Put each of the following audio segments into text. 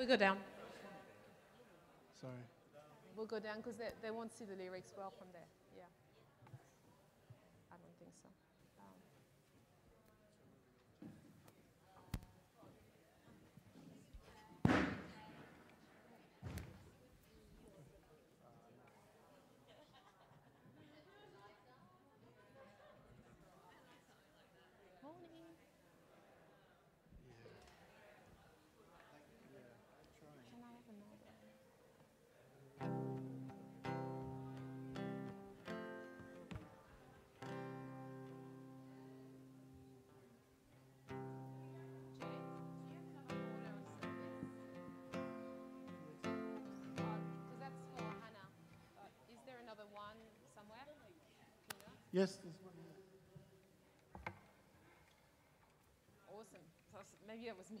We go down. Sorry. We'll go down because they, they won't see the lyrics well from there. Yes, one here. Awesome. So maybe that was me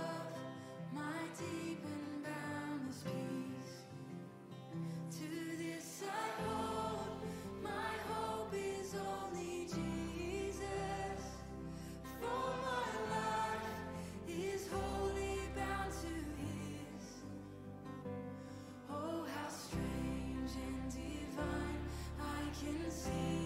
can see.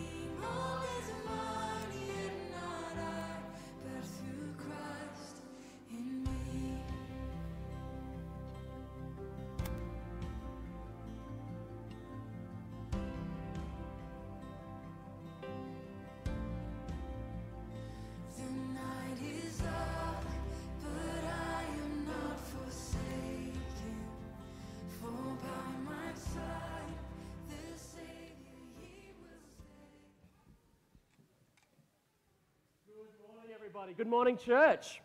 Alrighty, good morning, church.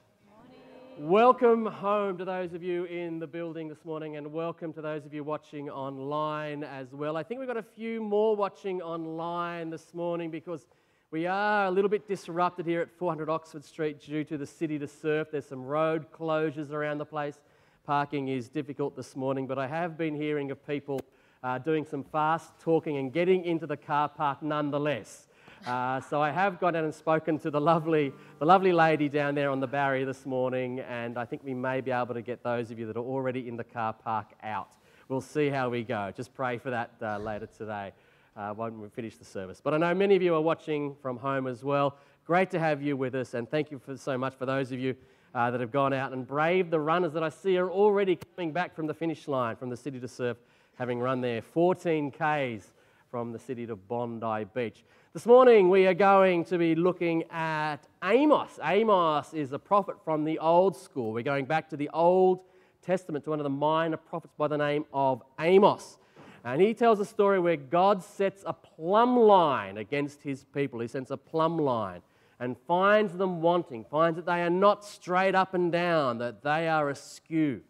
Welcome home to those of you in the building this morning, and welcome to those of you watching online as well. I think we've got a few more watching online this morning because we are a little bit disrupted here at 400 Oxford Street due to the city to surf. There's some road closures around the place. Parking is difficult this morning, but I have been hearing of people uh, doing some fast talking and getting into the car park nonetheless. Uh, so I have gone out and spoken to the lovely, the lovely lady down there on the barrier this morning, and I think we may be able to get those of you that are already in the car park out. We'll see how we go. Just pray for that uh, later today uh, when we finish the service. But I know many of you are watching from home as well. Great to have you with us, and thank you for, so much for those of you uh, that have gone out and braved the runners that I see are already coming back from the finish line from the city to surf, having run there 14 Ks from the city to Bondi Beach. This morning we are going to be looking at Amos. Amos is a prophet from the old school. We're going back to the Old Testament to one of the minor prophets by the name of Amos. And he tells a story where God sets a plumb line against his people. He sends a plumb line and finds them wanting, finds that they are not straight up and down, that they are askew,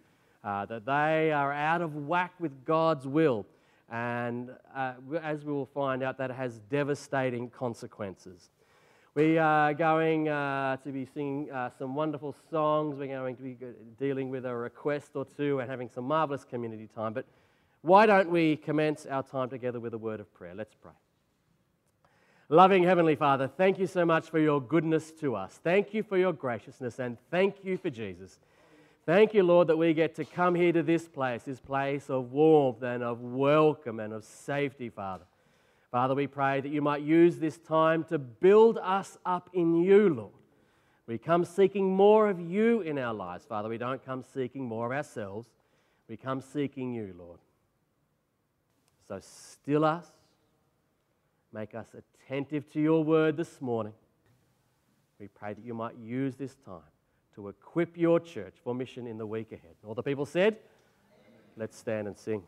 uh, that they are out of whack with God's will. And uh, as we will find out, that has devastating consequences. We are going uh, to be singing uh, some wonderful songs. We're going to be dealing with a request or two and having some marvelous community time. But why don't we commence our time together with a word of prayer? Let's pray. Loving Heavenly Father, thank you so much for your goodness to us. Thank you for your graciousness and thank you for Jesus. Thank you, Lord, that we get to come here to this place, this place of warmth and of welcome and of safety, Father. Father, we pray that you might use this time to build us up in you, Lord. We come seeking more of you in our lives, Father. We don't come seeking more of ourselves. We come seeking you, Lord. So still us, make us attentive to your word this morning. We pray that you might use this time to equip your church for mission in the week ahead. All the people said, let's stand and sing.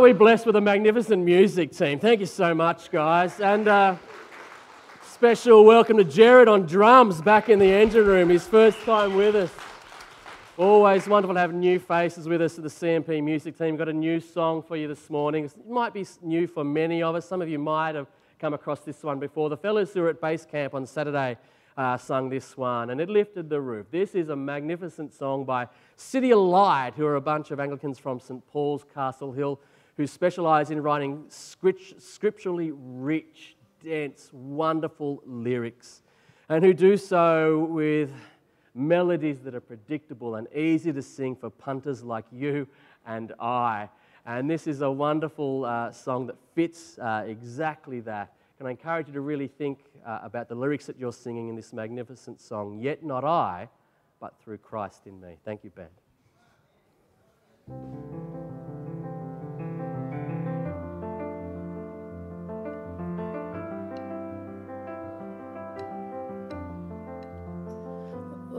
Aren't we blessed with a magnificent music team? Thank you so much, guys. And uh, special welcome to Jared on drums back in the engine room, his first time with us. Always wonderful to have new faces with us at the CMP music team. Got a new song for you this morning. It might be new for many of us. Some of you might have come across this one before. The fellows who were at base camp on Saturday uh, sung this one, and it lifted the roof. This is a magnificent song by CityAlight, who are a bunch of Anglicans from St Paul's Castle Hill, who specialise in writing script- scripturally rich, dense, wonderful lyrics, and who do so with melodies that are predictable and easy to sing for punters like you and I. And this is a wonderful uh, song that fits uh, exactly that. And I encourage you to really think uh, about the lyrics that you're singing in this magnificent song, Yet Not I, but Through Christ in Me. Thank you, Ben.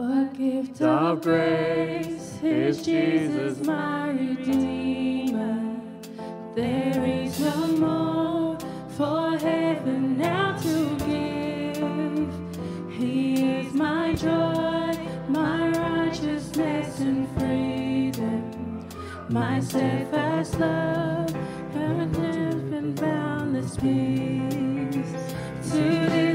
What gift of grace is Jesus my Redeemer? There is no more for heaven now to give. He is my joy, my righteousness and freedom, my steadfast love, and and boundless peace. To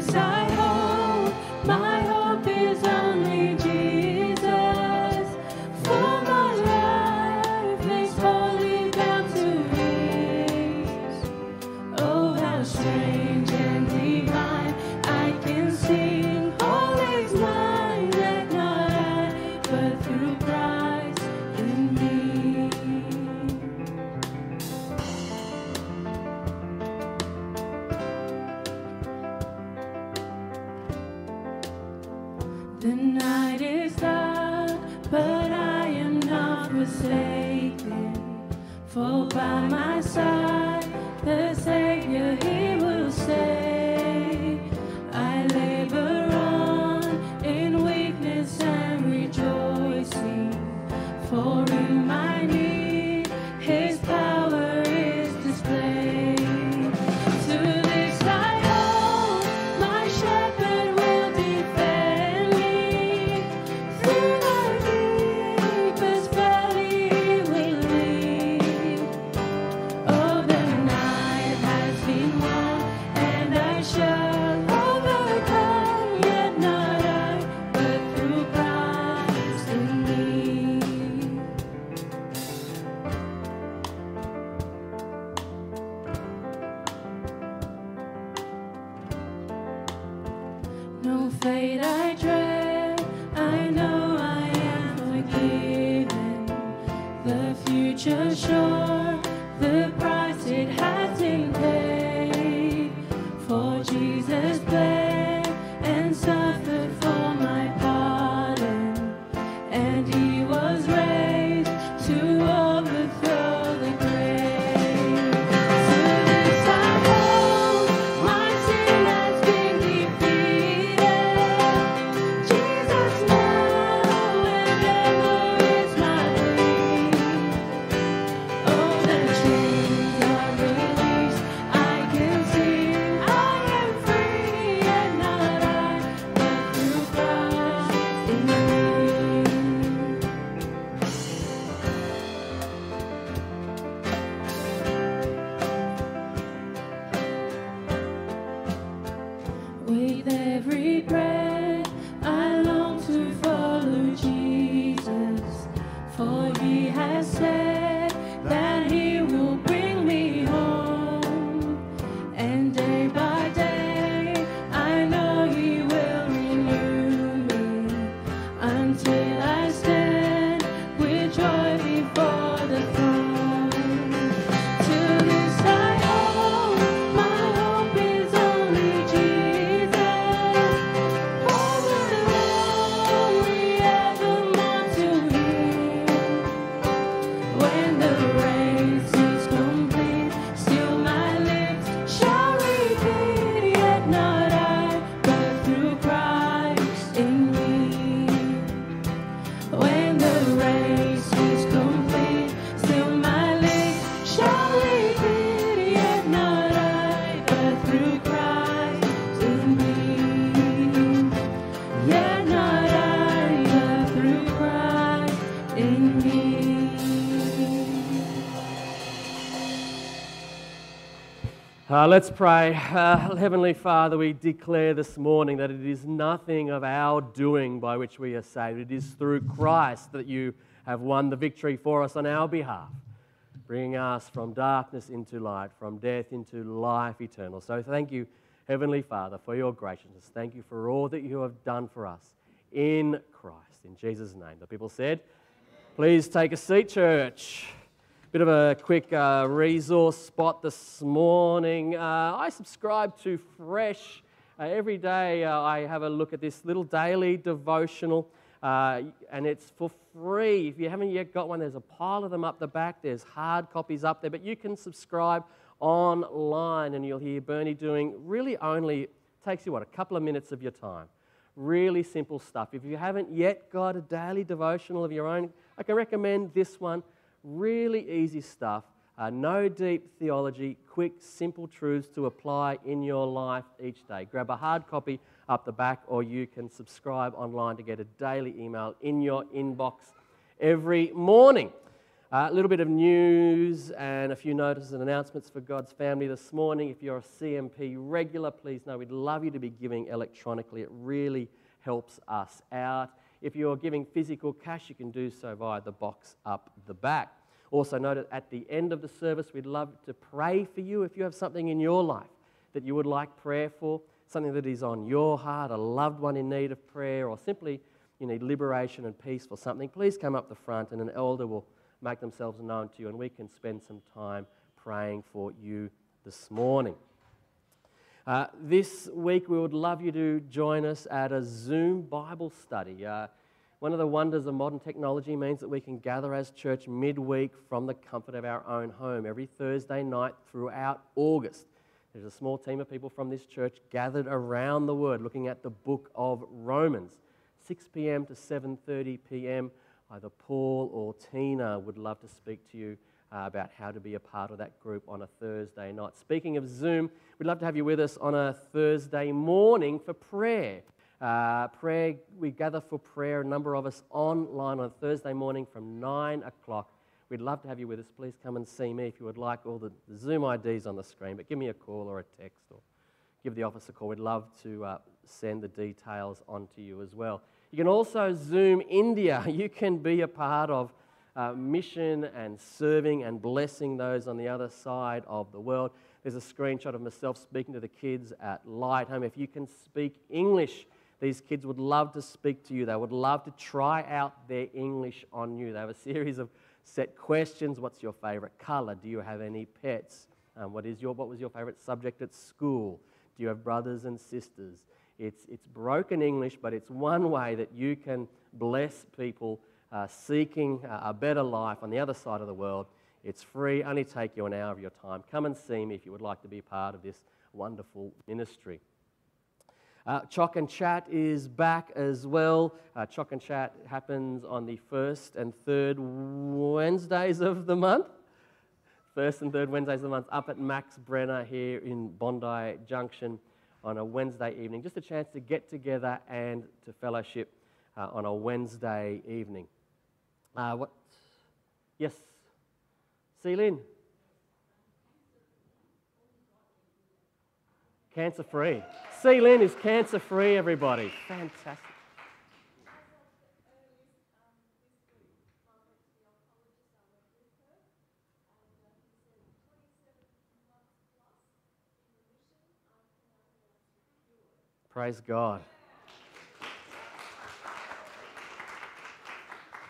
forsaken. For by my side, Uh, let's pray. Uh, Heavenly Father, we declare this morning that it is nothing of our doing by which we are saved. It is through Christ that you have won the victory for us on our behalf, bringing us from darkness into light, from death into life eternal. So thank you, Heavenly Father, for your graciousness. Thank you for all that you have done for us in Christ. In Jesus' name. The people said, Please take a seat, church. Bit of a quick uh, resource spot this morning. Uh, I subscribe to Fresh. Uh, every day uh, I have a look at this little daily devotional, uh, and it's for free. If you haven't yet got one, there's a pile of them up the back. There's hard copies up there, but you can subscribe online, and you'll hear Bernie doing really only takes you what a couple of minutes of your time. Really simple stuff. If you haven't yet got a daily devotional of your own, I can recommend this one. Really easy stuff. Uh, no deep theology, quick, simple truths to apply in your life each day. Grab a hard copy up the back, or you can subscribe online to get a daily email in your inbox every morning. A little bit of news and a few notices and announcements for God's family this morning. If you're a CMP regular, please know we'd love you to be giving electronically. It really helps us out. If you're giving physical cash, you can do so via the box up the back. Also, note that at the end of the service, we'd love to pray for you if you have something in your life that you would like prayer for, something that is on your heart, a loved one in need of prayer, or simply you need liberation and peace for something. Please come up the front and an elder will make themselves known to you, and we can spend some time praying for you this morning. Uh, this week, we would love you to join us at a Zoom Bible study. Uh, one of the wonders of modern technology means that we can gather as church midweek from the comfort of our own home every Thursday night throughout August. There's a small team of people from this church gathered around the Word, looking at the book of Romans. 6 p.m. to 7:30 p.m. Either Paul or Tina would love to speak to you uh, about how to be a part of that group on a Thursday night. Speaking of Zoom, we'd love to have you with us on a Thursday morning for prayer. Uh, prayer, we gather for prayer, a number of us online on Thursday morning from 9 o'clock. We'd love to have you with us. Please come and see me if you would like all the, the Zoom IDs on the screen, but give me a call or a text or give the office a call. We'd love to uh, send the details on to you as well. You can also Zoom India. You can be a part of uh, mission and serving and blessing those on the other side of the world. There's a screenshot of myself speaking to the kids at Light Home. If you can speak English, these kids would love to speak to you. They would love to try out their English on you. They have a series of set questions. What's your favorite color? Do you have any pets? Um, what, is your, what was your favorite subject at school? Do you have brothers and sisters? It's, it's broken English, but it's one way that you can bless people uh, seeking a better life on the other side of the world. It's free, only take you an hour of your time. Come and see me if you would like to be part of this wonderful ministry. Uh, Choc and Chat is back as well. Uh, Choc and Chat happens on the first and third Wednesdays of the month. First and third Wednesdays of the month up at Max Brenner here in Bondi Junction on a Wednesday evening. Just a chance to get together and to fellowship uh, on a Wednesday evening. Uh, what? Yes. Celine? Cancer free. Celine is cancer free, everybody. Fantastic. Praise God.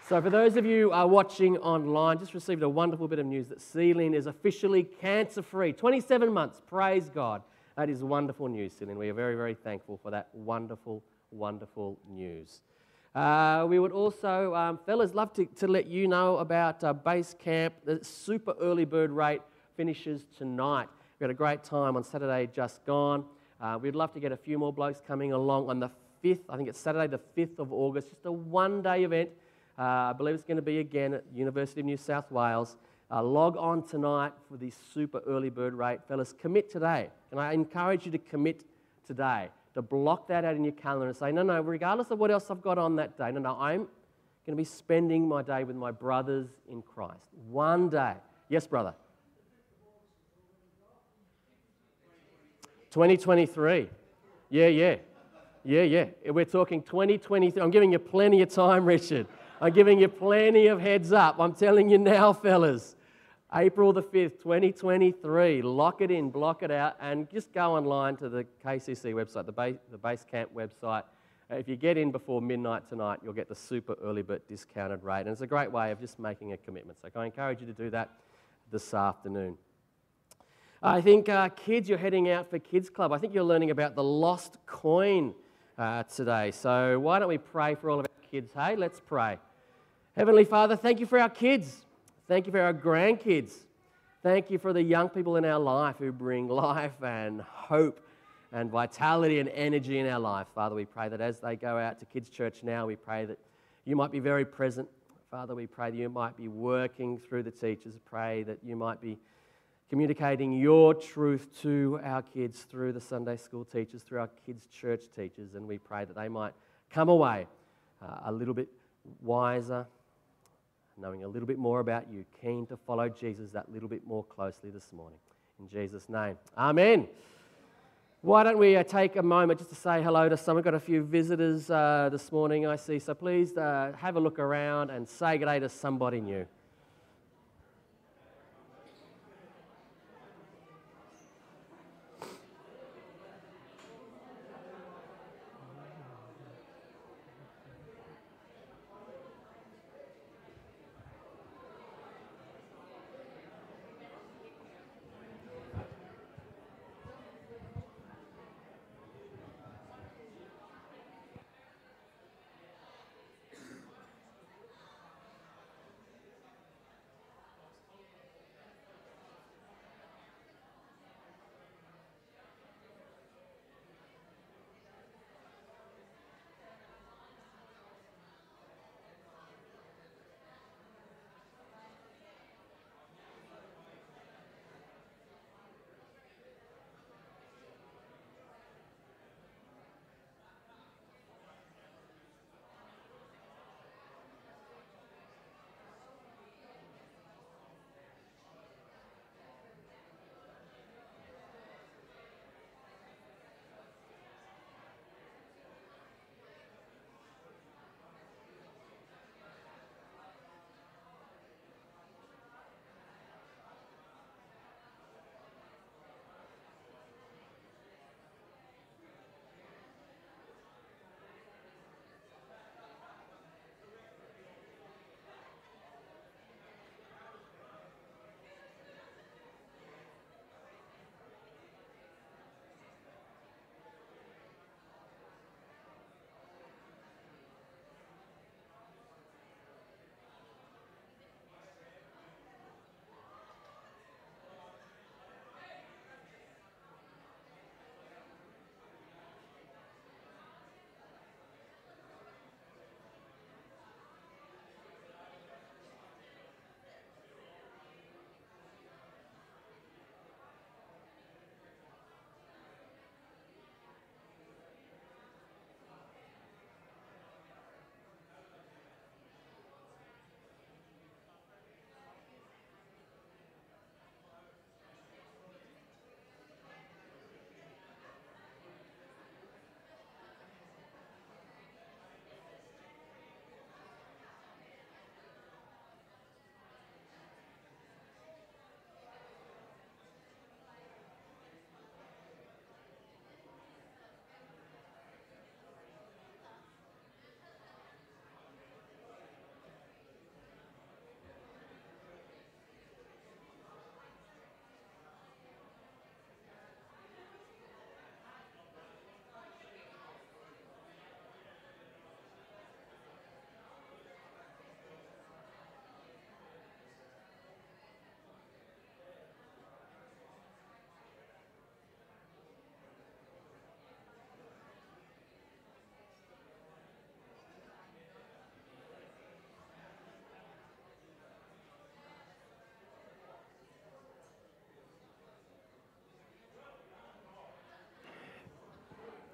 So, for those of you uh, watching online, just received a wonderful bit of news that Celine is officially cancer free. 27 months. Praise God. That is wonderful news, Celine. We are very, very thankful for that wonderful, wonderful news. Uh, we would also, um, fellas, love to, to let you know about uh, base camp. The super early bird rate finishes tonight. We had a great time on Saturday just gone. Uh, we'd love to get a few more blokes coming along on the 5th. I think it's Saturday, the 5th of August. Just a one day event. Uh, I believe it's going to be again at University of New South Wales. Uh, log on tonight for the super early bird rate. Fellas, commit today. And I encourage you to commit today, to block that out in your calendar and say, no, no, regardless of what else I've got on that day, no, no, I'm going to be spending my day with my brothers in Christ. One day. Yes, brother. 2023. Yeah, yeah. Yeah, yeah. We're talking 2023. I'm giving you plenty of time, Richard. I'm giving you plenty of heads up. I'm telling you now, fellas. April the 5th, 2023. Lock it in, block it out, and just go online to the KCC website, the base, the base camp website. Uh, If you get in before midnight tonight, you'll get the super early bird discounted rate. And it's a great way of just making a commitment. So I encourage you to do that this afternoon. I think, uh, kids, you're heading out for Kids Club. I think you're learning about the lost coin uh, today. So why don't we pray for all of kids? Hey, let's pray. Heavenly Father, thank you for our kids. Thank you for our grandkids. Thank you for the young people in our life who bring life and hope and vitality and energy in our life. Father, we pray that as they go out to kids' church now, we pray that you might be very present. Father, we pray that you might be working through the teachers. Pray that you might be communicating your truth to our kids through the Sunday school teachers, through our kids' church teachers. And we pray that they might come away uh, a little bit wiser, knowing a little bit more about you, keen to follow Jesus that little bit more closely this morning. In Jesus' name, Amen. Why don't we uh, take a moment just to say hello to some? We've got a few visitors uh, this morning, I see. So please uh, have a look around and say good day to somebody new.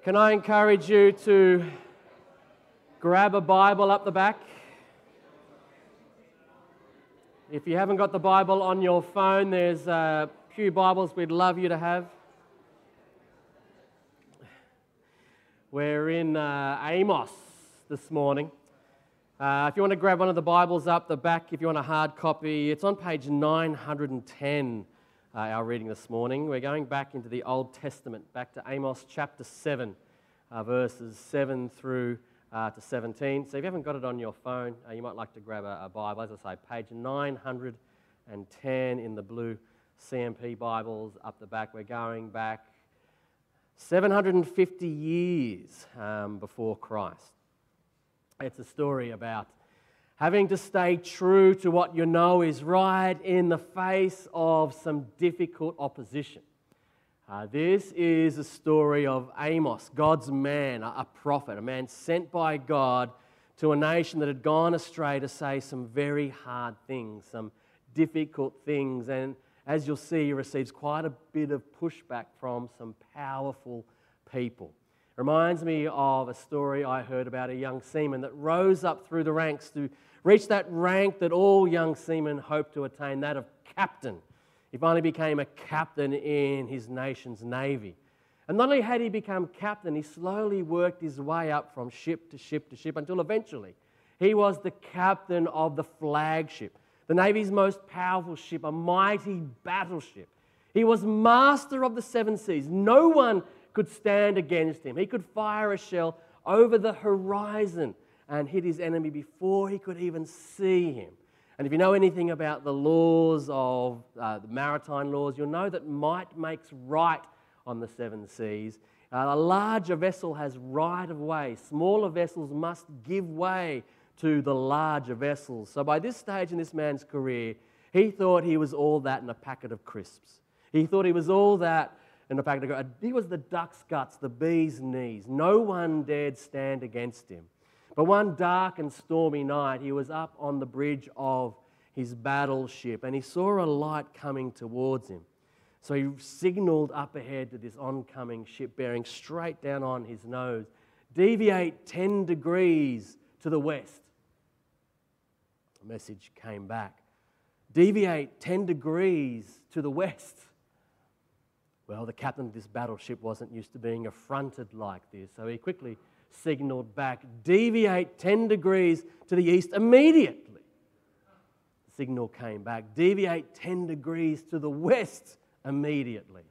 Can I encourage you to grab a Bible up the back? If you haven't got the Bible on your phone, there's a few Bibles we'd love you to have. We're in uh, Amos this morning. Uh, if you want to grab one of the Bibles up the back, if you want a hard copy, it's on page 910, uh, our reading this morning. We're going back into the Old Testament, back to Amos chapter 7, uh, verses 7 through uh, to 17. So if you haven't got it on your phone, uh, you might like to grab a, a Bible. As I say, page 910 in the blue CMP Bibles up the back. We're going back 750 years um, before Christ. It's a story about having to stay true to what you know is right in the face of some difficult opposition. Uh, this is a story of Amos, God's man, a, prophet, a man sent by God to a nation that had gone astray to say some very hard things, some difficult things. And as you'll see, he receives quite a bit of pushback from some powerful people. It reminds me of a story I heard about a young seaman that rose up through the ranks to reach that rank that all young seamen hope to attain, that of captain. He finally became a captain in his nation's navy. And not only had he become captain, he slowly worked his way up from ship to ship to ship until eventually he was the captain of the flagship, the Navy's most powerful ship, a mighty battleship. He was master of the seven seas. No one could stand against him. He could fire a shell over the horizon and hit his enemy before he could even see him. And if you know anything about the laws of uh, the maritime laws, you'll know that might makes right on the seven seas. Uh, a larger vessel has right of way. Smaller vessels must give way to the larger vessels. So by this stage in this man's career, he thought he was all that in a packet of crisps. He thought he was all that in a packet of He was the duck's guts, the bee's knees. No one dared stand against him. But one dark and stormy night, he was up on the bridge of his battleship and he saw a light coming towards him. So he signaled up ahead to this oncoming ship bearing straight down on his nose deviate 10 degrees to the west. A message came back deviate 10 degrees to the west. Well, the captain of this battleship wasn't used to being affronted like this, so he quickly signaled back deviate 10 degrees to the east immediately. The signal came back deviate 10 degrees to the west immediately.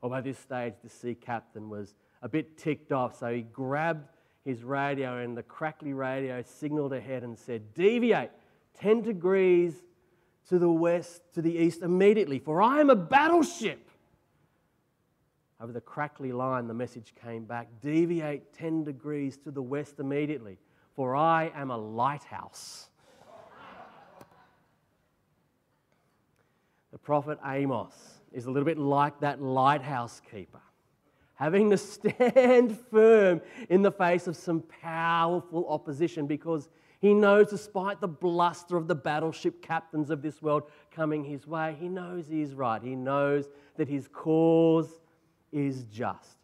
Well, by this stage, the sea captain was a bit ticked off, so he grabbed his radio and the crackly radio signaled ahead and said, Deviate 10 degrees to the west, to the east immediately, for I am a battleship. Over the crackly line, the message came back Deviate 10 degrees to the west immediately, for I am a lighthouse. the prophet Amos is a little bit like that lighthouse keeper, having to stand firm in the face of some powerful opposition because he knows, despite the bluster of the battleship captains of this world coming his way, he knows he is right. He knows that his cause is just.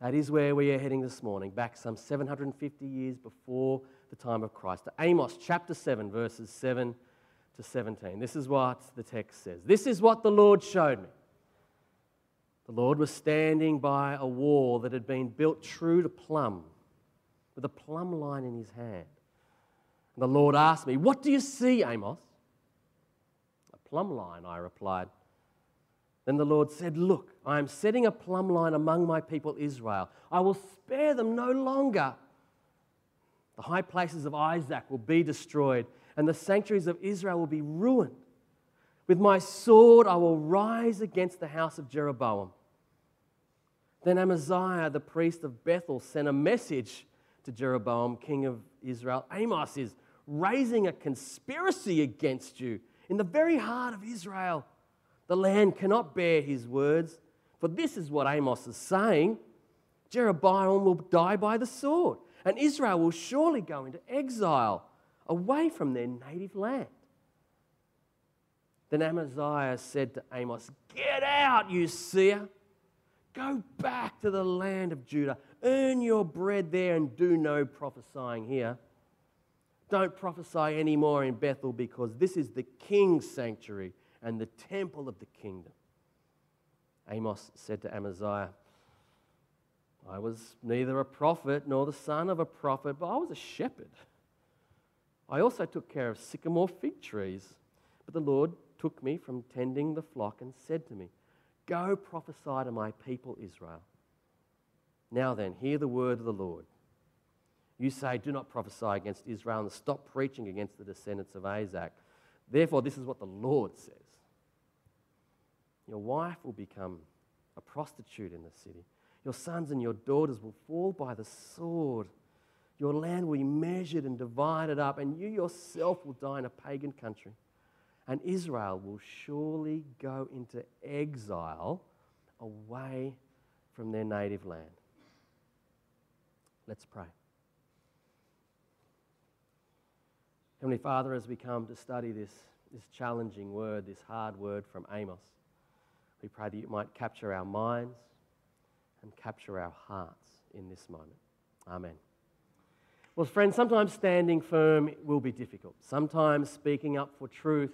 That is where we are heading this morning, back some 750 years before the time of Christ. To Amos chapter 7, verses 7 to 17. This is what the text says. This is what the Lord showed me. The Lord was standing by a wall that had been built true to plumb, with a plumb line in his hand. And the Lord asked me, What do you see, Amos? A plumb line, I replied. Then the Lord said, Look, I am setting a plumb line among my people Israel. I will spare them no longer. The high places of Isaac will be destroyed, and the sanctuaries of Israel will be ruined. With my sword I will rise against the house of Jeroboam. Then Amaziah, the priest of Bethel, sent a message to Jeroboam, king of Israel. Amos is raising a conspiracy against you in the very heart of Israel. The land cannot bear his words, for this is what Amos is saying Jeroboam will die by the sword, and Israel will surely go into exile away from their native land. Then Amaziah said to Amos, Get out, you seer! Go back to the land of Judah. Earn your bread there and do no prophesying here. Don't prophesy anymore in Bethel because this is the king's sanctuary and the temple of the kingdom. Amos said to Amaziah, I was neither a prophet nor the son of a prophet, but I was a shepherd. I also took care of sycamore fig trees. But the Lord took me from tending the flock and said to me, Go prophesy to my people Israel. Now then, hear the word of the Lord. You say, Do not prophesy against Israel and stop preaching against the descendants of Isaac. Therefore, this is what the Lord says Your wife will become a prostitute in the city. Your sons and your daughters will fall by the sword. Your land will be measured and divided up, and you yourself will die in a pagan country. And Israel will surely go into exile away from their native land. Let's pray. Heavenly Father, as we come to study this, this challenging word, this hard word from Amos, we pray that you might capture our minds and capture our hearts in this moment. Amen. Well, friends, sometimes standing firm will be difficult. Sometimes speaking up for truth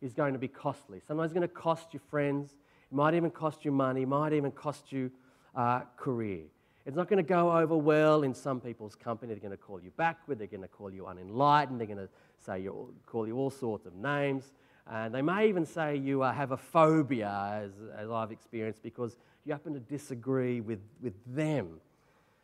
is going to be costly. Sometimes it's going to cost you friends. It might even cost you money. It might even cost you uh, career. It's not going to go over well in some people's company. They're going to call you backward. They're going to call you unenlightened. They're going to say you call you all sorts of names. And they may even say you uh, have a phobia, as, as I've experienced, because you happen to disagree with, with them.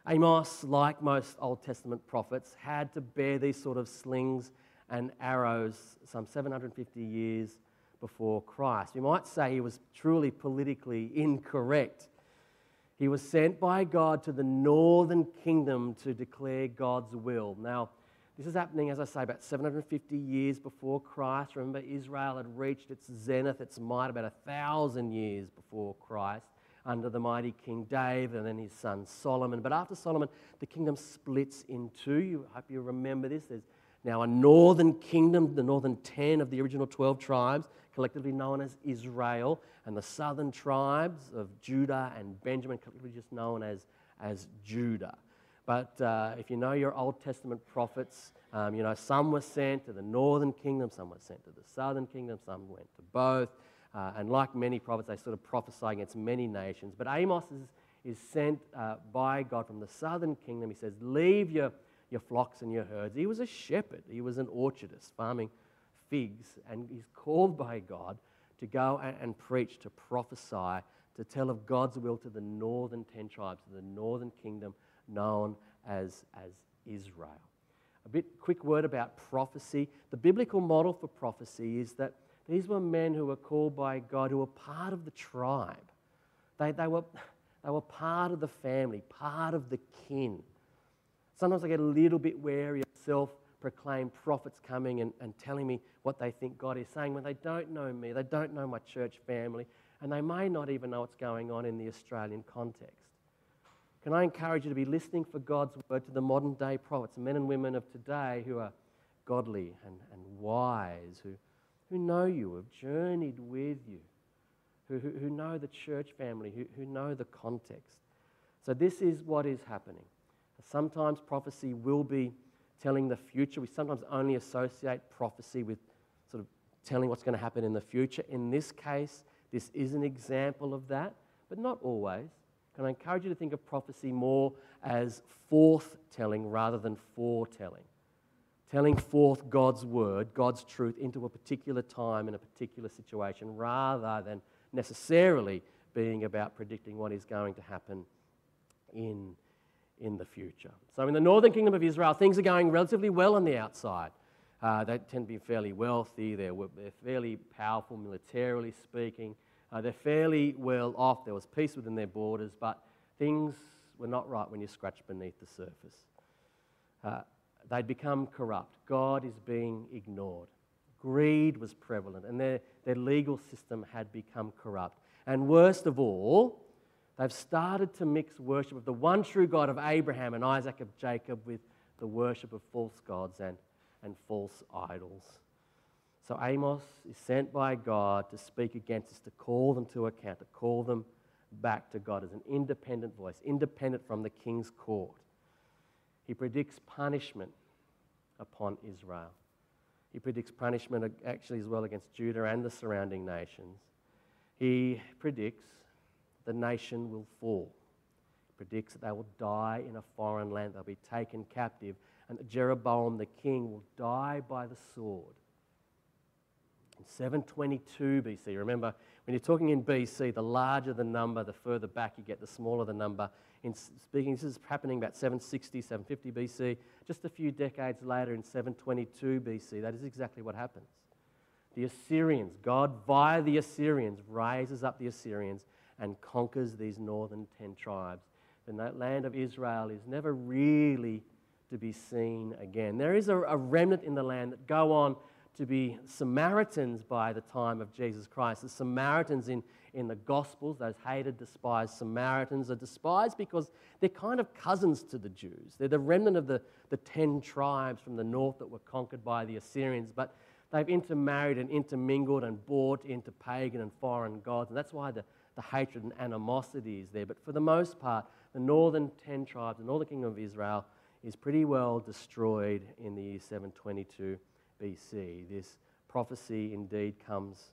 Amos, like most Old Testament prophets, had to bear these sort of slings and arrows some 750 years before Christ. You might say he was truly politically incorrect. He was sent by God to the northern kingdom to declare God's will. Now, this is happening, as I say, about 750 years before Christ. Remember, Israel had reached its zenith, its might, about a thousand years before Christ under the mighty King David and then his son Solomon. But after Solomon, the kingdom splits in two. You hope you remember this. There's now a northern kingdom, the northern 10 of the original 12 tribes, collectively known as Israel, and the southern tribes of Judah and Benjamin, collectively just known as, as Judah. But uh, if you know your Old Testament prophets, um, you know some were sent to the northern kingdom, some were sent to the southern kingdom, some went to both. Uh, and like many prophets, they sort of prophesy against many nations. But Amos is, is sent uh, by God from the southern kingdom. He says, Leave your, your flocks and your herds. He was a shepherd, he was an orchardist farming figs. And he's called by God to go and, and preach, to prophesy, to tell of God's will to the northern 10 tribes, to the northern kingdom known as, as Israel. A bit quick word about prophecy. The biblical model for prophecy is that these were men who were called by God, who were part of the tribe. They, they, were, they were part of the family, part of the kin. Sometimes I get a little bit wary of self proclaimed prophets coming and, and telling me what they think God is saying when they don't know me, they don't know my church family, and they may not even know what's going on in the Australian context. Can I encourage you to be listening for God's word to the modern day prophets, men and women of today who are godly and, and wise, who, who know you, have journeyed with you, who, who, who know the church family, who, who know the context. So, this is what is happening. Sometimes prophecy will be telling the future. We sometimes only associate prophecy with sort of telling what's going to happen in the future. In this case, this is an example of that, but not always. Can I encourage you to think of prophecy more as forth-telling rather than foretelling? Telling forth God's word, God's truth into a particular time in a particular situation rather than necessarily being about predicting what is going to happen in, in the future. So, in the northern kingdom of Israel, things are going relatively well on the outside. Uh, they tend to be fairly wealthy, they're, they're fairly powerful militarily speaking. Uh, they're fairly well off. There was peace within their borders, but things were not right when you scratch beneath the surface. Uh, they'd become corrupt. God is being ignored. Greed was prevalent, and their, their legal system had become corrupt. And worst of all, they've started to mix worship of the one true God of Abraham and Isaac of Jacob with the worship of false gods and, and false idols. So Amos is sent by God to speak against us, to call them to account, to call them back to God as an independent voice, independent from the king's court. He predicts punishment upon Israel. He predicts punishment actually as well against Judah and the surrounding nations. He predicts the nation will fall. He predicts that they will die in a foreign land, they'll be taken captive, and that Jeroboam the king will die by the sword. In 722 BC, remember, when you're talking in BC, the larger the number, the further back you get, the smaller the number. In speaking, this is happening about 760, 750 BC. Just a few decades later, in 722 BC, that is exactly what happens. The Assyrians, God via the Assyrians, raises up the Assyrians and conquers these northern 10 tribes. And that land of Israel is never really to be seen again. There is a, a remnant in the land that go on to be Samaritans by the time of Jesus Christ. The Samaritans in, in the Gospels, those hated, despised Samaritans, are despised because they're kind of cousins to the Jews. They're the remnant of the, the ten tribes from the north that were conquered by the Assyrians, but they've intermarried and intermingled and bought into pagan and foreign gods, and that's why the, the hatred and animosity is there. But for the most part, the northern ten tribes, the northern kingdom of Israel, is pretty well destroyed in the year 722 BC. This prophecy indeed comes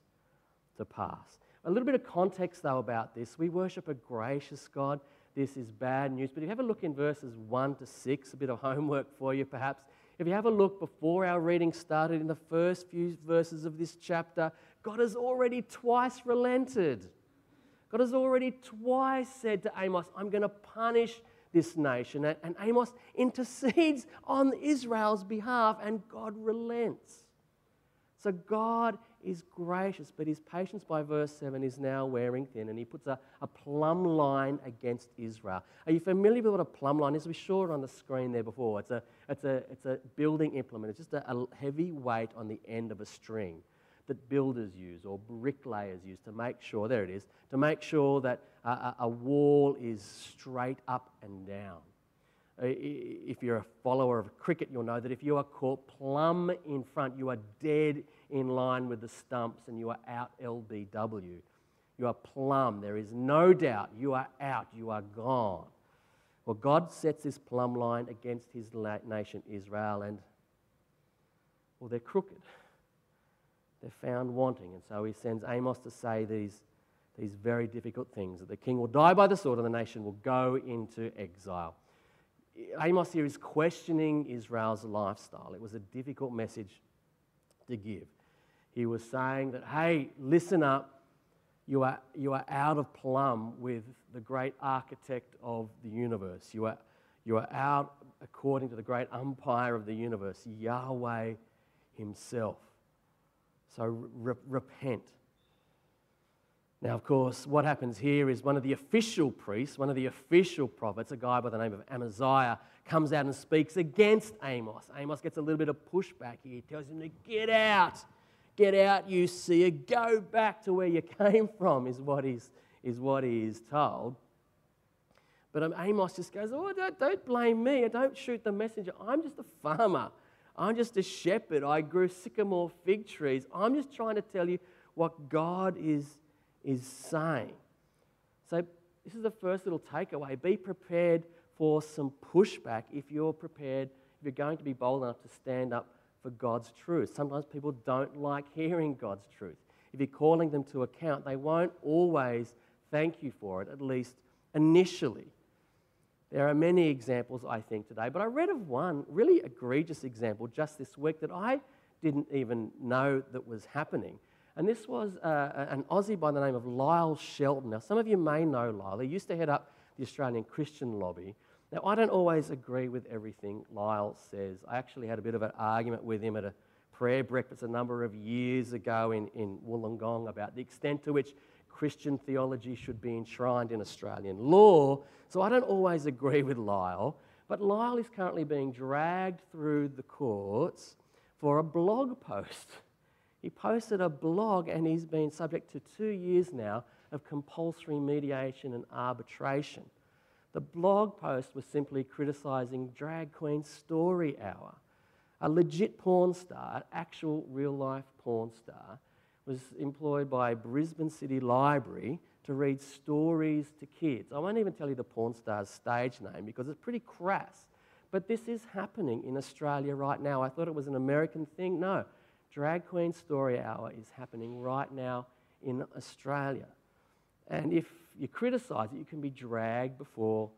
to pass. A little bit of context, though, about this. We worship a gracious God. This is bad news. But if you have a look in verses 1 to 6, a bit of homework for you perhaps. If you have a look before our reading started in the first few verses of this chapter, God has already twice relented. God has already twice said to Amos, I'm going to punish this nation. And, Amos intercedes on Israel's behalf, and God relents. So God is gracious, but his patience by verse 7 is now wearing thin, and he puts a, a plumb line against Israel. Are you familiar with what a plumb line is? We saw it on the screen there before. It's a, it's a, it's a building implement, it's just a, a heavy weight on the end of a string that builders use or bricklayers use to make sure, there it is, to make sure that a, a wall is straight up and down. If you're a follower of cricket, you'll know that if you are caught plumb in front, you are dead in line with the stumps and you are out LBW. You are plumb. There is no doubt. You are out. You are gone. Well, God sets this plumb line against his nation, Israel, and, well, they're crooked they're found wanting. And so he sends Amos to say these, these very difficult things that the king will die by the sword and the nation will go into exile. Amos here is questioning Israel's lifestyle. It was a difficult message to give. He was saying that, hey, listen up, you are, you are out of plumb with the great architect of the universe. You are, you are out according to the great umpire of the universe, Yahweh Himself. So re- repent. Now, of course, what happens here is one of the official priests, one of the official prophets, a guy by the name of Amaziah, comes out and speaks against Amos. Amos gets a little bit of pushback here. He tells him to get out. Get out, you seer. Go back to where you came from, is what he's, is what he is told. But um, Amos just goes, Oh, don't, don't blame me. Don't shoot the messenger. I'm just a farmer. I'm just a shepherd. I grew sycamore fig trees. I'm just trying to tell you what God is, is saying. So, this is the first little takeaway. Be prepared for some pushback if you're prepared, if you're going to be bold enough to stand up for God's truth. Sometimes people don't like hearing God's truth. If you're calling them to account, they won't always thank you for it, at least initially. There are many examples, I think, today, but I read of one really egregious example just this week that I didn't even know that was happening. And this was uh, an Aussie by the name of Lyle Shelton. Now, some of you may know Lyle. He used to head up the Australian Christian lobby. Now, I don't always agree with everything Lyle says. I actually had a bit of an argument with him at a prayer breakfast a number of years ago in, in Wollongong about the extent to which Christian theology should be enshrined in Australian law. So I don't always agree with Lyle, but Lyle is currently being dragged through the courts for a blog post. He posted a blog and he's been subject to two years now of compulsory mediation and arbitration. The blog post was simply criticising Drag Queen Story Hour, a legit porn star, actual real life porn star was employed by Brisbane City Library to read stories to kids. I won't even tell you the porn star's stage name because it's pretty crass. But this is happening in Australia right now. I thought it was an American thing. No. Drag Queen Story Hour is happening right now in Australia. And if you criticise it, you can be dragged before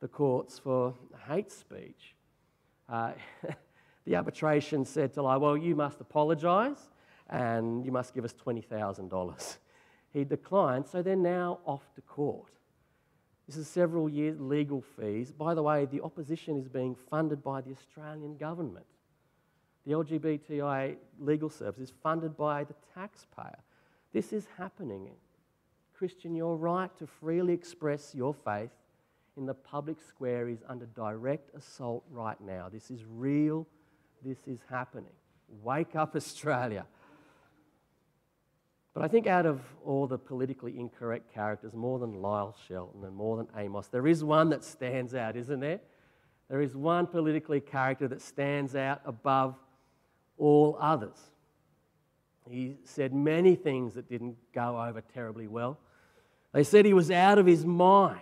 the courts for hate speech. Uh, the arbitration said to Lyle, Well, you must apologise and you must give us $20,000. He declined, so they're now off to court. This is several years legal fees. By the way, the opposition is being funded by the Australian government. The LGBTI legal service is funded by the taxpayer. This is happening. Christian, your right to freely express your faith in the public square is under direct assault right now. This is real. This is happening. Wake up, Australia. But I think out of all the politically incorrect characters, more than Lyle Shelton and more than Amos, there is one that stands out, isn't there? There is one politically character that stands out above all others. He said many things that didn't go over terribly well. They said he was out of his mind.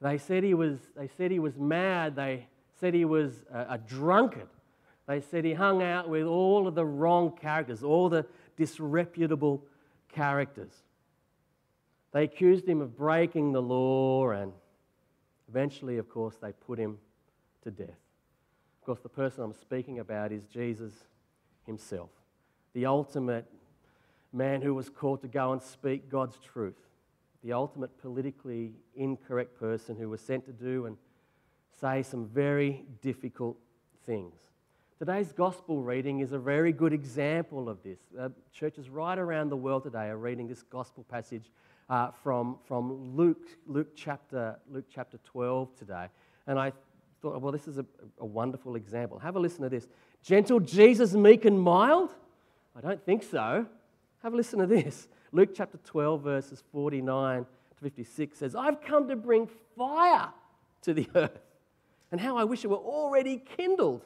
They said he was, they said he was mad. They said he was a, a drunkard. They said he hung out with all of the wrong characters, all the disreputable characters. They accused him of breaking the law, and eventually, of course, they put him to death. Of course, the person I'm speaking about is Jesus himself, the ultimate man who was called to go and speak God's truth, the ultimate politically incorrect person who was sent to do and say some very difficult things. Today's gospel reading is a very good example of this. Uh, churches right around the world today are reading this gospel passage uh, from, from Luke, Luke, chapter, Luke chapter 12 today. And I thought, well, this is a, a wonderful example. Have a listen to this. Gentle Jesus, meek and mild? I don't think so. Have a listen to this. Luke chapter 12, verses 49 to 56 says, I've come to bring fire to the earth, and how I wish it were already kindled.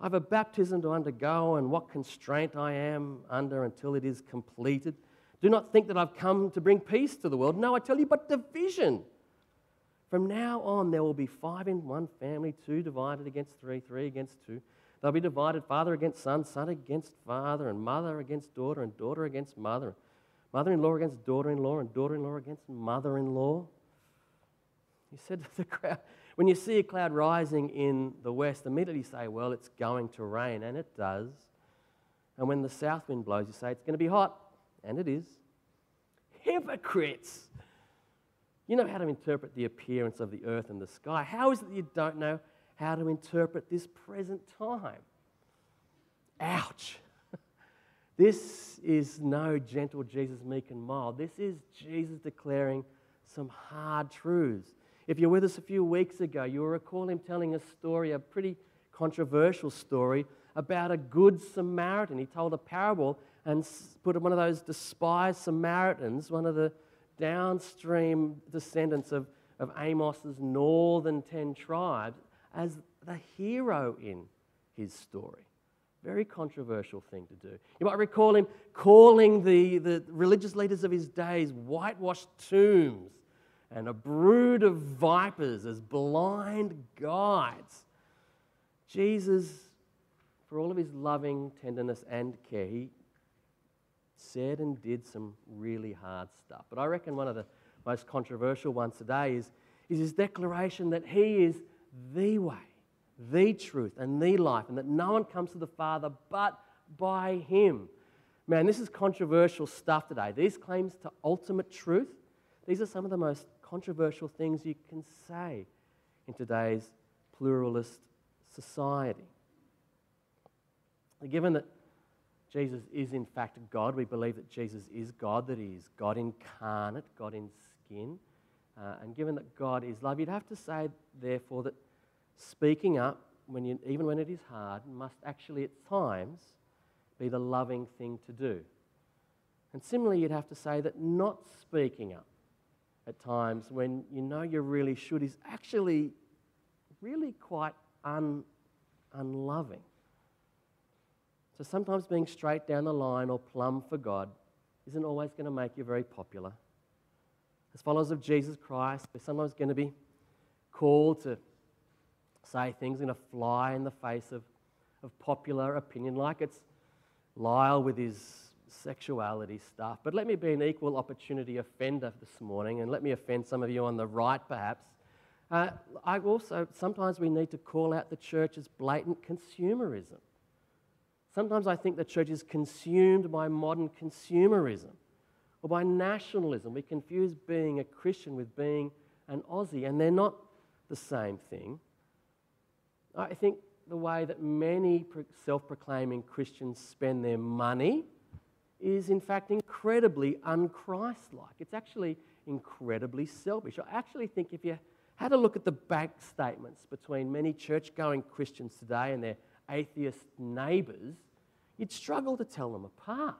I've a baptism to undergo, and what constraint I am under until it is completed. Do not think that I've come to bring peace to the world. No, I tell you, but division. From now on, there will be five in one family, two divided against three, three against two. They'll be divided father against son, son against father, and mother against daughter, and daughter against mother, mother in law against daughter in law, and daughter in law against mother in law. He said to the crowd, when you see a cloud rising in the west, immediately say, Well, it's going to rain, and it does. And when the south wind blows, you say, It's going to be hot, and it is. Hypocrites! You know how to interpret the appearance of the earth and the sky. How is it that you don't know how to interpret this present time? Ouch! This is no gentle Jesus, meek and mild. This is Jesus declaring some hard truths. If you're with us a few weeks ago, you'll recall him telling a story, a pretty controversial story, about a good Samaritan. He told a parable and put one of those despised Samaritans, one of the downstream descendants of, of Amos's northern ten tribes, as the hero in his story. Very controversial thing to do. You might recall him calling the, the religious leaders of his days whitewashed tombs and a brood of vipers as blind guides. Jesus, for all of his loving tenderness and care, he said and did some really hard stuff. But I reckon one of the most controversial ones today is, is his declaration that he is the way the truth and the life, and that no one comes to the Father but by Him. Man, this is controversial stuff today. These claims to ultimate truth, these are some of the most controversial things you can say in today's pluralist society. Given that Jesus is in fact God, we believe that Jesus is God, that He is God incarnate, God in skin. Uh, and given that God is love, you'd have to say, therefore, that speaking up, when you, even when it is hard, must actually at times be the loving thing to do. And similarly, you'd have to say that not speaking up at times when you know you really should is actually really quite un, unloving. So sometimes being straight down the line or plumb for God isn't always going to make you very popular. As followers of Jesus Christ, we're sometimes going to be called to say things going to fly in the face of, of popular opinion, like it's Lyle with his sexuality stuff. But let me be an equal opportunity offender this morning, and let me offend some of you on the right, perhaps. Uh, I also, sometimes we need to call out the church's blatant consumerism. Sometimes I think the church is consumed by modern consumerism or by nationalism. We confuse being a Christian with being an Aussie, and they're not the same thing. I think the way that many self proclaiming Christians spend their money is, in fact, incredibly unchristlike. It's actually incredibly selfish. I actually think if you had a look at the bank statements between many church going Christians today and their atheist neighbours, you'd struggle to tell them apart.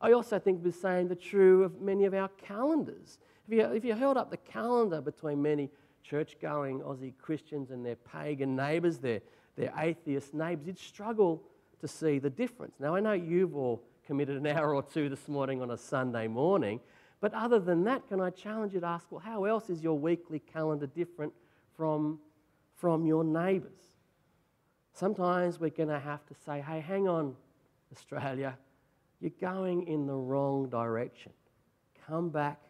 I also think the same the true of many of our calendars. If you, if you held up the calendar between many church going Aussie Christians and their pagan neighbours, their, their atheist neighbours, you'd struggle to see the difference. Now, I know you've all committed an hour or two this morning on a Sunday morning, but other than that, can I challenge you to ask, well, how else is your weekly calendar different from, from your neighbours? Sometimes we're going to have to say, hey, hang on, Australia, you're going in the wrong direction. Come back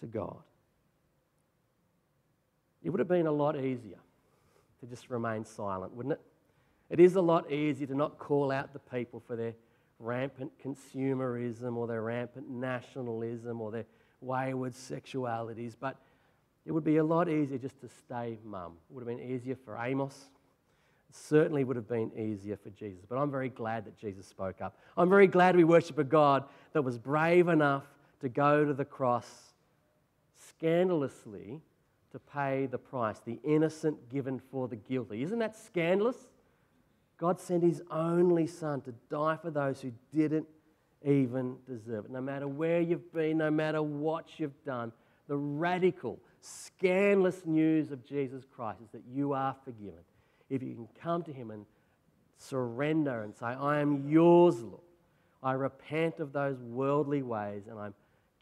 to God. It would have been a lot easier to just remain silent, wouldn't it? It is a lot easier to not call out the people for their rampant consumerism or their rampant nationalism or their wayward sexualities, but it would be a lot easier just to stay mum. It would have been easier for Amos. It certainly would have been easier for Jesus. But I'm very glad that Jesus spoke up. I'm very glad we worship a God that was brave enough to go to the cross scandalously to pay the price, the innocent given for the guilty. Isn't that scandalous? God sent his only son to die for those who didn't even deserve it. No matter where you've been, no matter what you've done, the radical, scandalous news of Jesus Christ is that you are forgiven. If you can come to him and surrender and say, I am yours, Lord. I repent of those worldly ways and I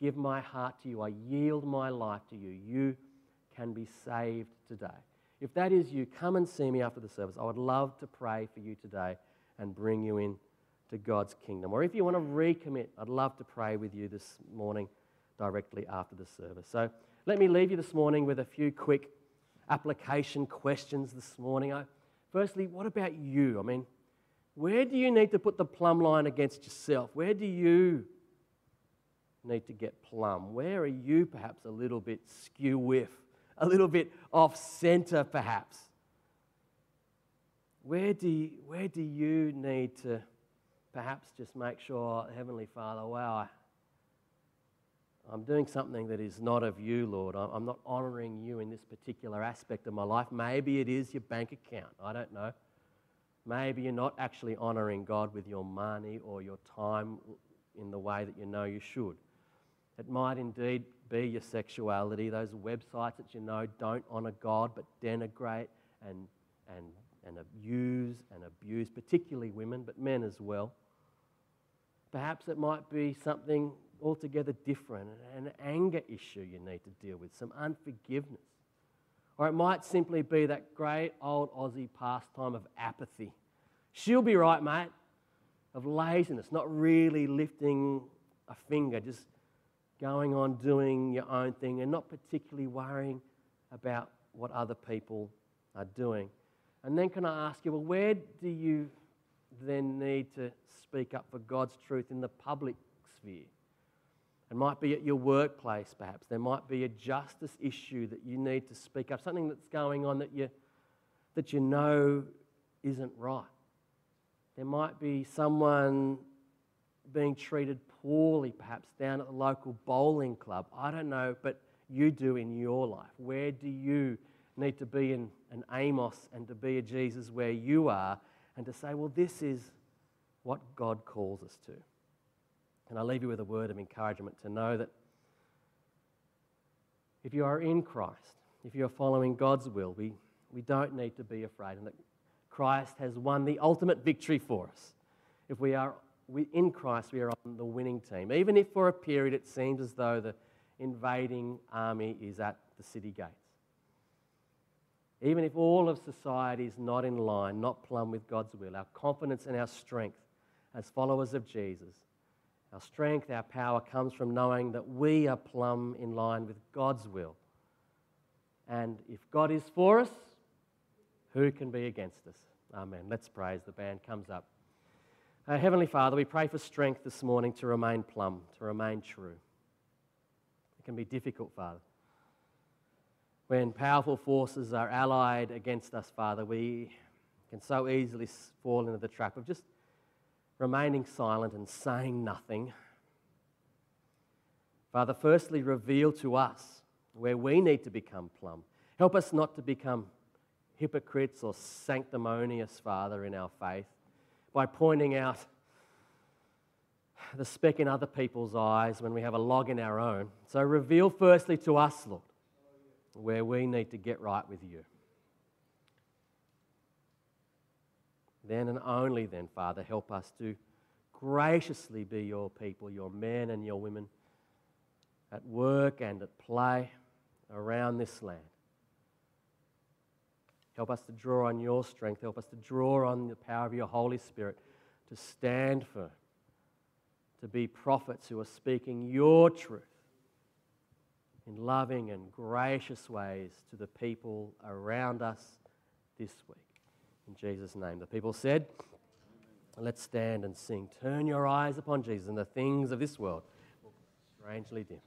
give my heart to you. I yield my life to you. You can be saved today. If that is you, come and see me after the service. I would love to pray for you today and bring you in to God's kingdom. Or if you want to recommit, I'd love to pray with you this morning directly after the service. So let me leave you this morning with a few quick application questions this morning. I, firstly, what about you? I mean, where do you need to put the plumb line against yourself? Where do you need to get plumb? Where are you perhaps a little bit skew whiff a little bit off center, perhaps. Where do, you, where do you need to perhaps just make sure, Heavenly Father, wow, I, am doing something that is not of you, Lord. I'm not honoring you in this particular aspect of my life. Maybe it is your bank account. I don't know. Maybe you're not actually honoring God with your money or your time in the way that you know you should. It might indeed be your sexuality, those websites that you know don't honour God but denigrate and, and, and use and abuse, particularly women, but men as well. Perhaps it might be something altogether different, an anger issue you need to deal with, some unforgiveness. Or it might simply be that great old Aussie pastime of apathy. She'll be right, mate, of laziness, not really lifting a finger, just going on doing your own thing and not particularly worrying about what other people are doing. And then, can I ask you, well, where do you then need to speak up for God's truth in the public sphere? It might be at your workplace, perhaps. There might be a justice issue that you need to speak up, something that's going on that you, that you know isn't right. There might be someone being treated poorly, perhaps down at the local bowling club. I don't know, but you do in your life. Where do you need to be in an Amos and to be a Jesus where you are and to say, well, this is what God calls us to? And I leave you with a word of encouragement to know that if you are in Christ, if you are following God's will, we, we don't need to be afraid, and that Christ has won the ultimate victory for us. If we are in Christ, we are on the winning team. Even if for a period it seems as though the invading army is at the city gates. Even if all of society is not in line, not plumb with God's will, our confidence and our strength as followers of Jesus, our strength, our power comes from knowing that we are plumb in line with God's will. And if God is for us, who can be against us? Amen. Let's pray as the band comes up. Uh, Heavenly Father, we pray for strength this morning to remain plumb, to remain true. It can be difficult, Father. When powerful forces are allied against us, Father, we can so easily fall into the trap of just remaining silent and saying nothing. Father, firstly, reveal to us where we need to become plumb. Help us not to become hypocrites or sanctimonious, Father, in our faith by pointing out the speck in other people's eyes when we have a log in our own. So reveal firstly to us, Lord, where we need to get right with you. Then and only then, Father, help us to graciously be your people, your men and your women, at work and at play around this land. Help us to draw on your strength. Help us to draw on the power of your Holy Spirit to stand firm, to be prophets who are speaking your truth in loving and gracious ways to the people around us this week. In Jesus' name. The people said, Let's stand and sing. Turn your eyes upon Jesus, and the things of this world will strangely dim.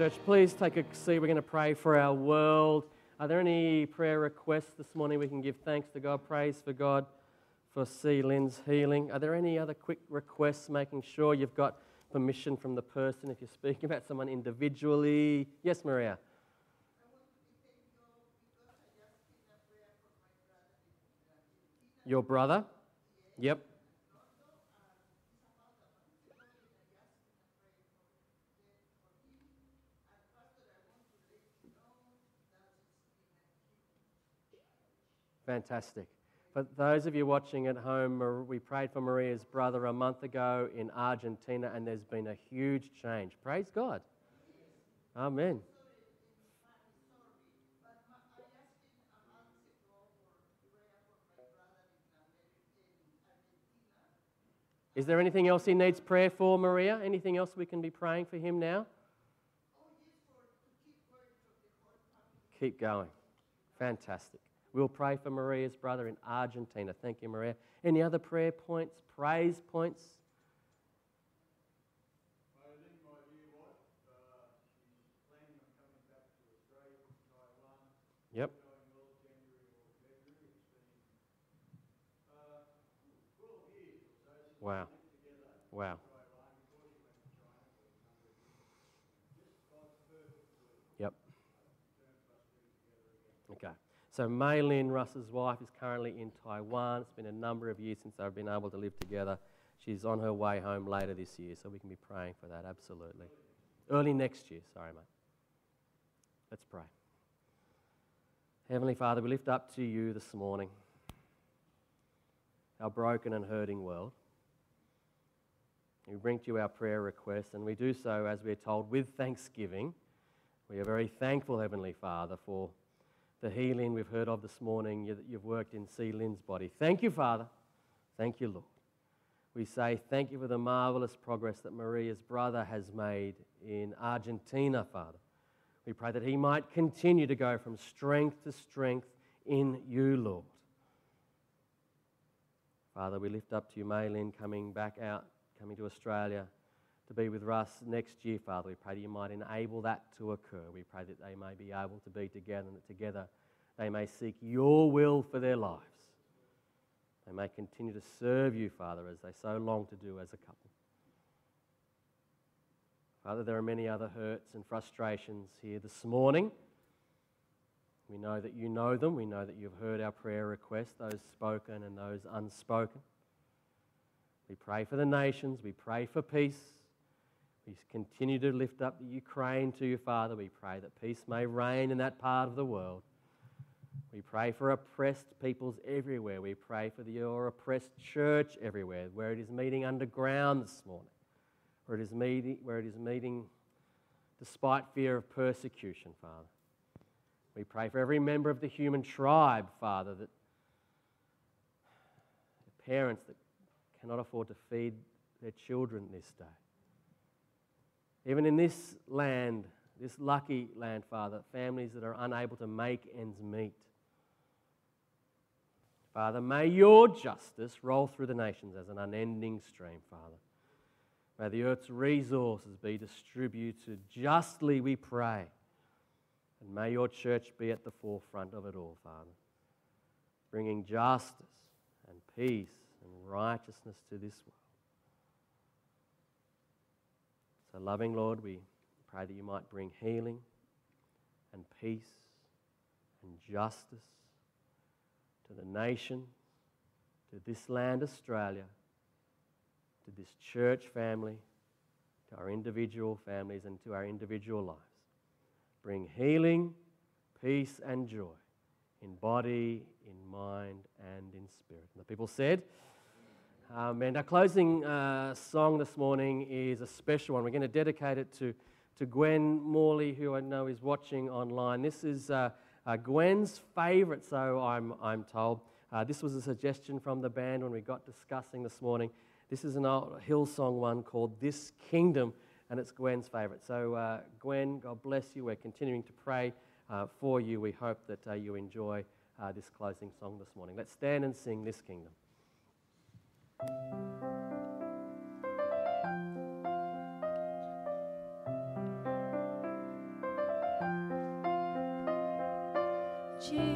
Church, please take a seat. We're going to pray for our world. Are there any prayer requests this morning we can give thanks to God, praise for God for C. Lynn's healing? Are there any other quick requests, making sure you've got permission from the person if you're speaking about someone individually? Yes, Maria. Your brother? Yep. Fantastic. For those of you watching at home, we prayed for Maria's brother a month ago in Argentina, and there's been a huge change. Praise God. Amen. Is there anything else he needs prayer for, Maria? Anything else we can be praying for him now? Keep going. Fantastic. We'll pray for Maria's brother in Argentina. Thank you, Maria. Any other prayer points, praise points? Yep. Wow. Wow. Yep. Okay. So Mei Lin, Russ's wife, is currently in Taiwan. It's been a number of years since they've been able to live together. She's on her way home later this year, so we can be praying for that, absolutely. Early next year, sorry, mate. Let's pray. Heavenly Father, we lift up to you this morning our broken and hurting world. We bring to you our prayer requests, and we do so, as we're told, with thanksgiving. We are very thankful, Heavenly Father, for the healing we've heard of this morning that you've worked in C. Lynn's body. Thank you, Father. Thank you, Lord. We say thank you for the marvelous progress that Maria's brother has made in Argentina, Father. We pray that he might continue to go from strength to strength in you, Lord. Father, we lift up to you Mei Lin coming back out, coming to Australia to be with us next year, Father. We pray that you might enable that to occur. We pray that they may be able to be together and that together they may seek your will for their lives. They may continue to serve you, Father, as they so long to do as a couple. Father, there are many other hurts and frustrations here this morning. We know that you know them. We know that you've heard our prayer requests, those spoken and those unspoken. We pray for the nations. We pray for peace. We continue to lift up the Ukraine to you, Father. We pray that peace may reign in that part of the world. We pray for oppressed peoples everywhere. We pray for the, your oppressed church everywhere, where it is meeting underground this morning, where it is meeting, where it is meeting despite fear of persecution, Father. We pray for every member of the human tribe, Father, that the parents that cannot afford to feed their children this day. Even in this land, this lucky land, Father, families that are unable to make ends meet. Father, may your justice roll through the nations as an unending stream, Father. May the earth's resources be distributed justly, we pray. And may your church be at the forefront of it all, Father, bringing justice and peace and righteousness to this world. So, loving Lord, we pray that you might bring healing and peace and justice to the nation, to this land, Australia, to this church family, to our individual families, and to our individual lives. Bring healing, peace, and joy in body, in mind, and in spirit. And the people said, um, and our closing uh, song this morning is a special one. We're going to dedicate it to, to Gwen Morley, who I know is watching online. This is uh, uh, Gwen's favourite, so I'm, I'm told. Uh, this was a suggestion from the band when we got discussing this morning. This is an old Hillsong one called This Kingdom, and it's Gwen's favourite. So, uh, Gwen, God bless you. We're continuing to pray uh, for you. We hope that you enjoy this closing song this morning. Let's stand and sing This Kingdom. Jesus,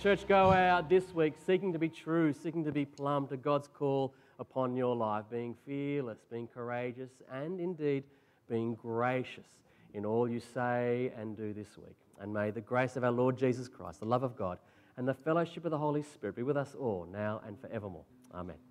Church, go out this week seeking to be true, seeking to be plumb to God's call upon your life, being fearless, being courageous, and indeed being gracious in all you say and do this week. And may the grace of our Lord Jesus Christ, the love of God, and the fellowship of the Holy Spirit be with us all now and forevermore. Amen.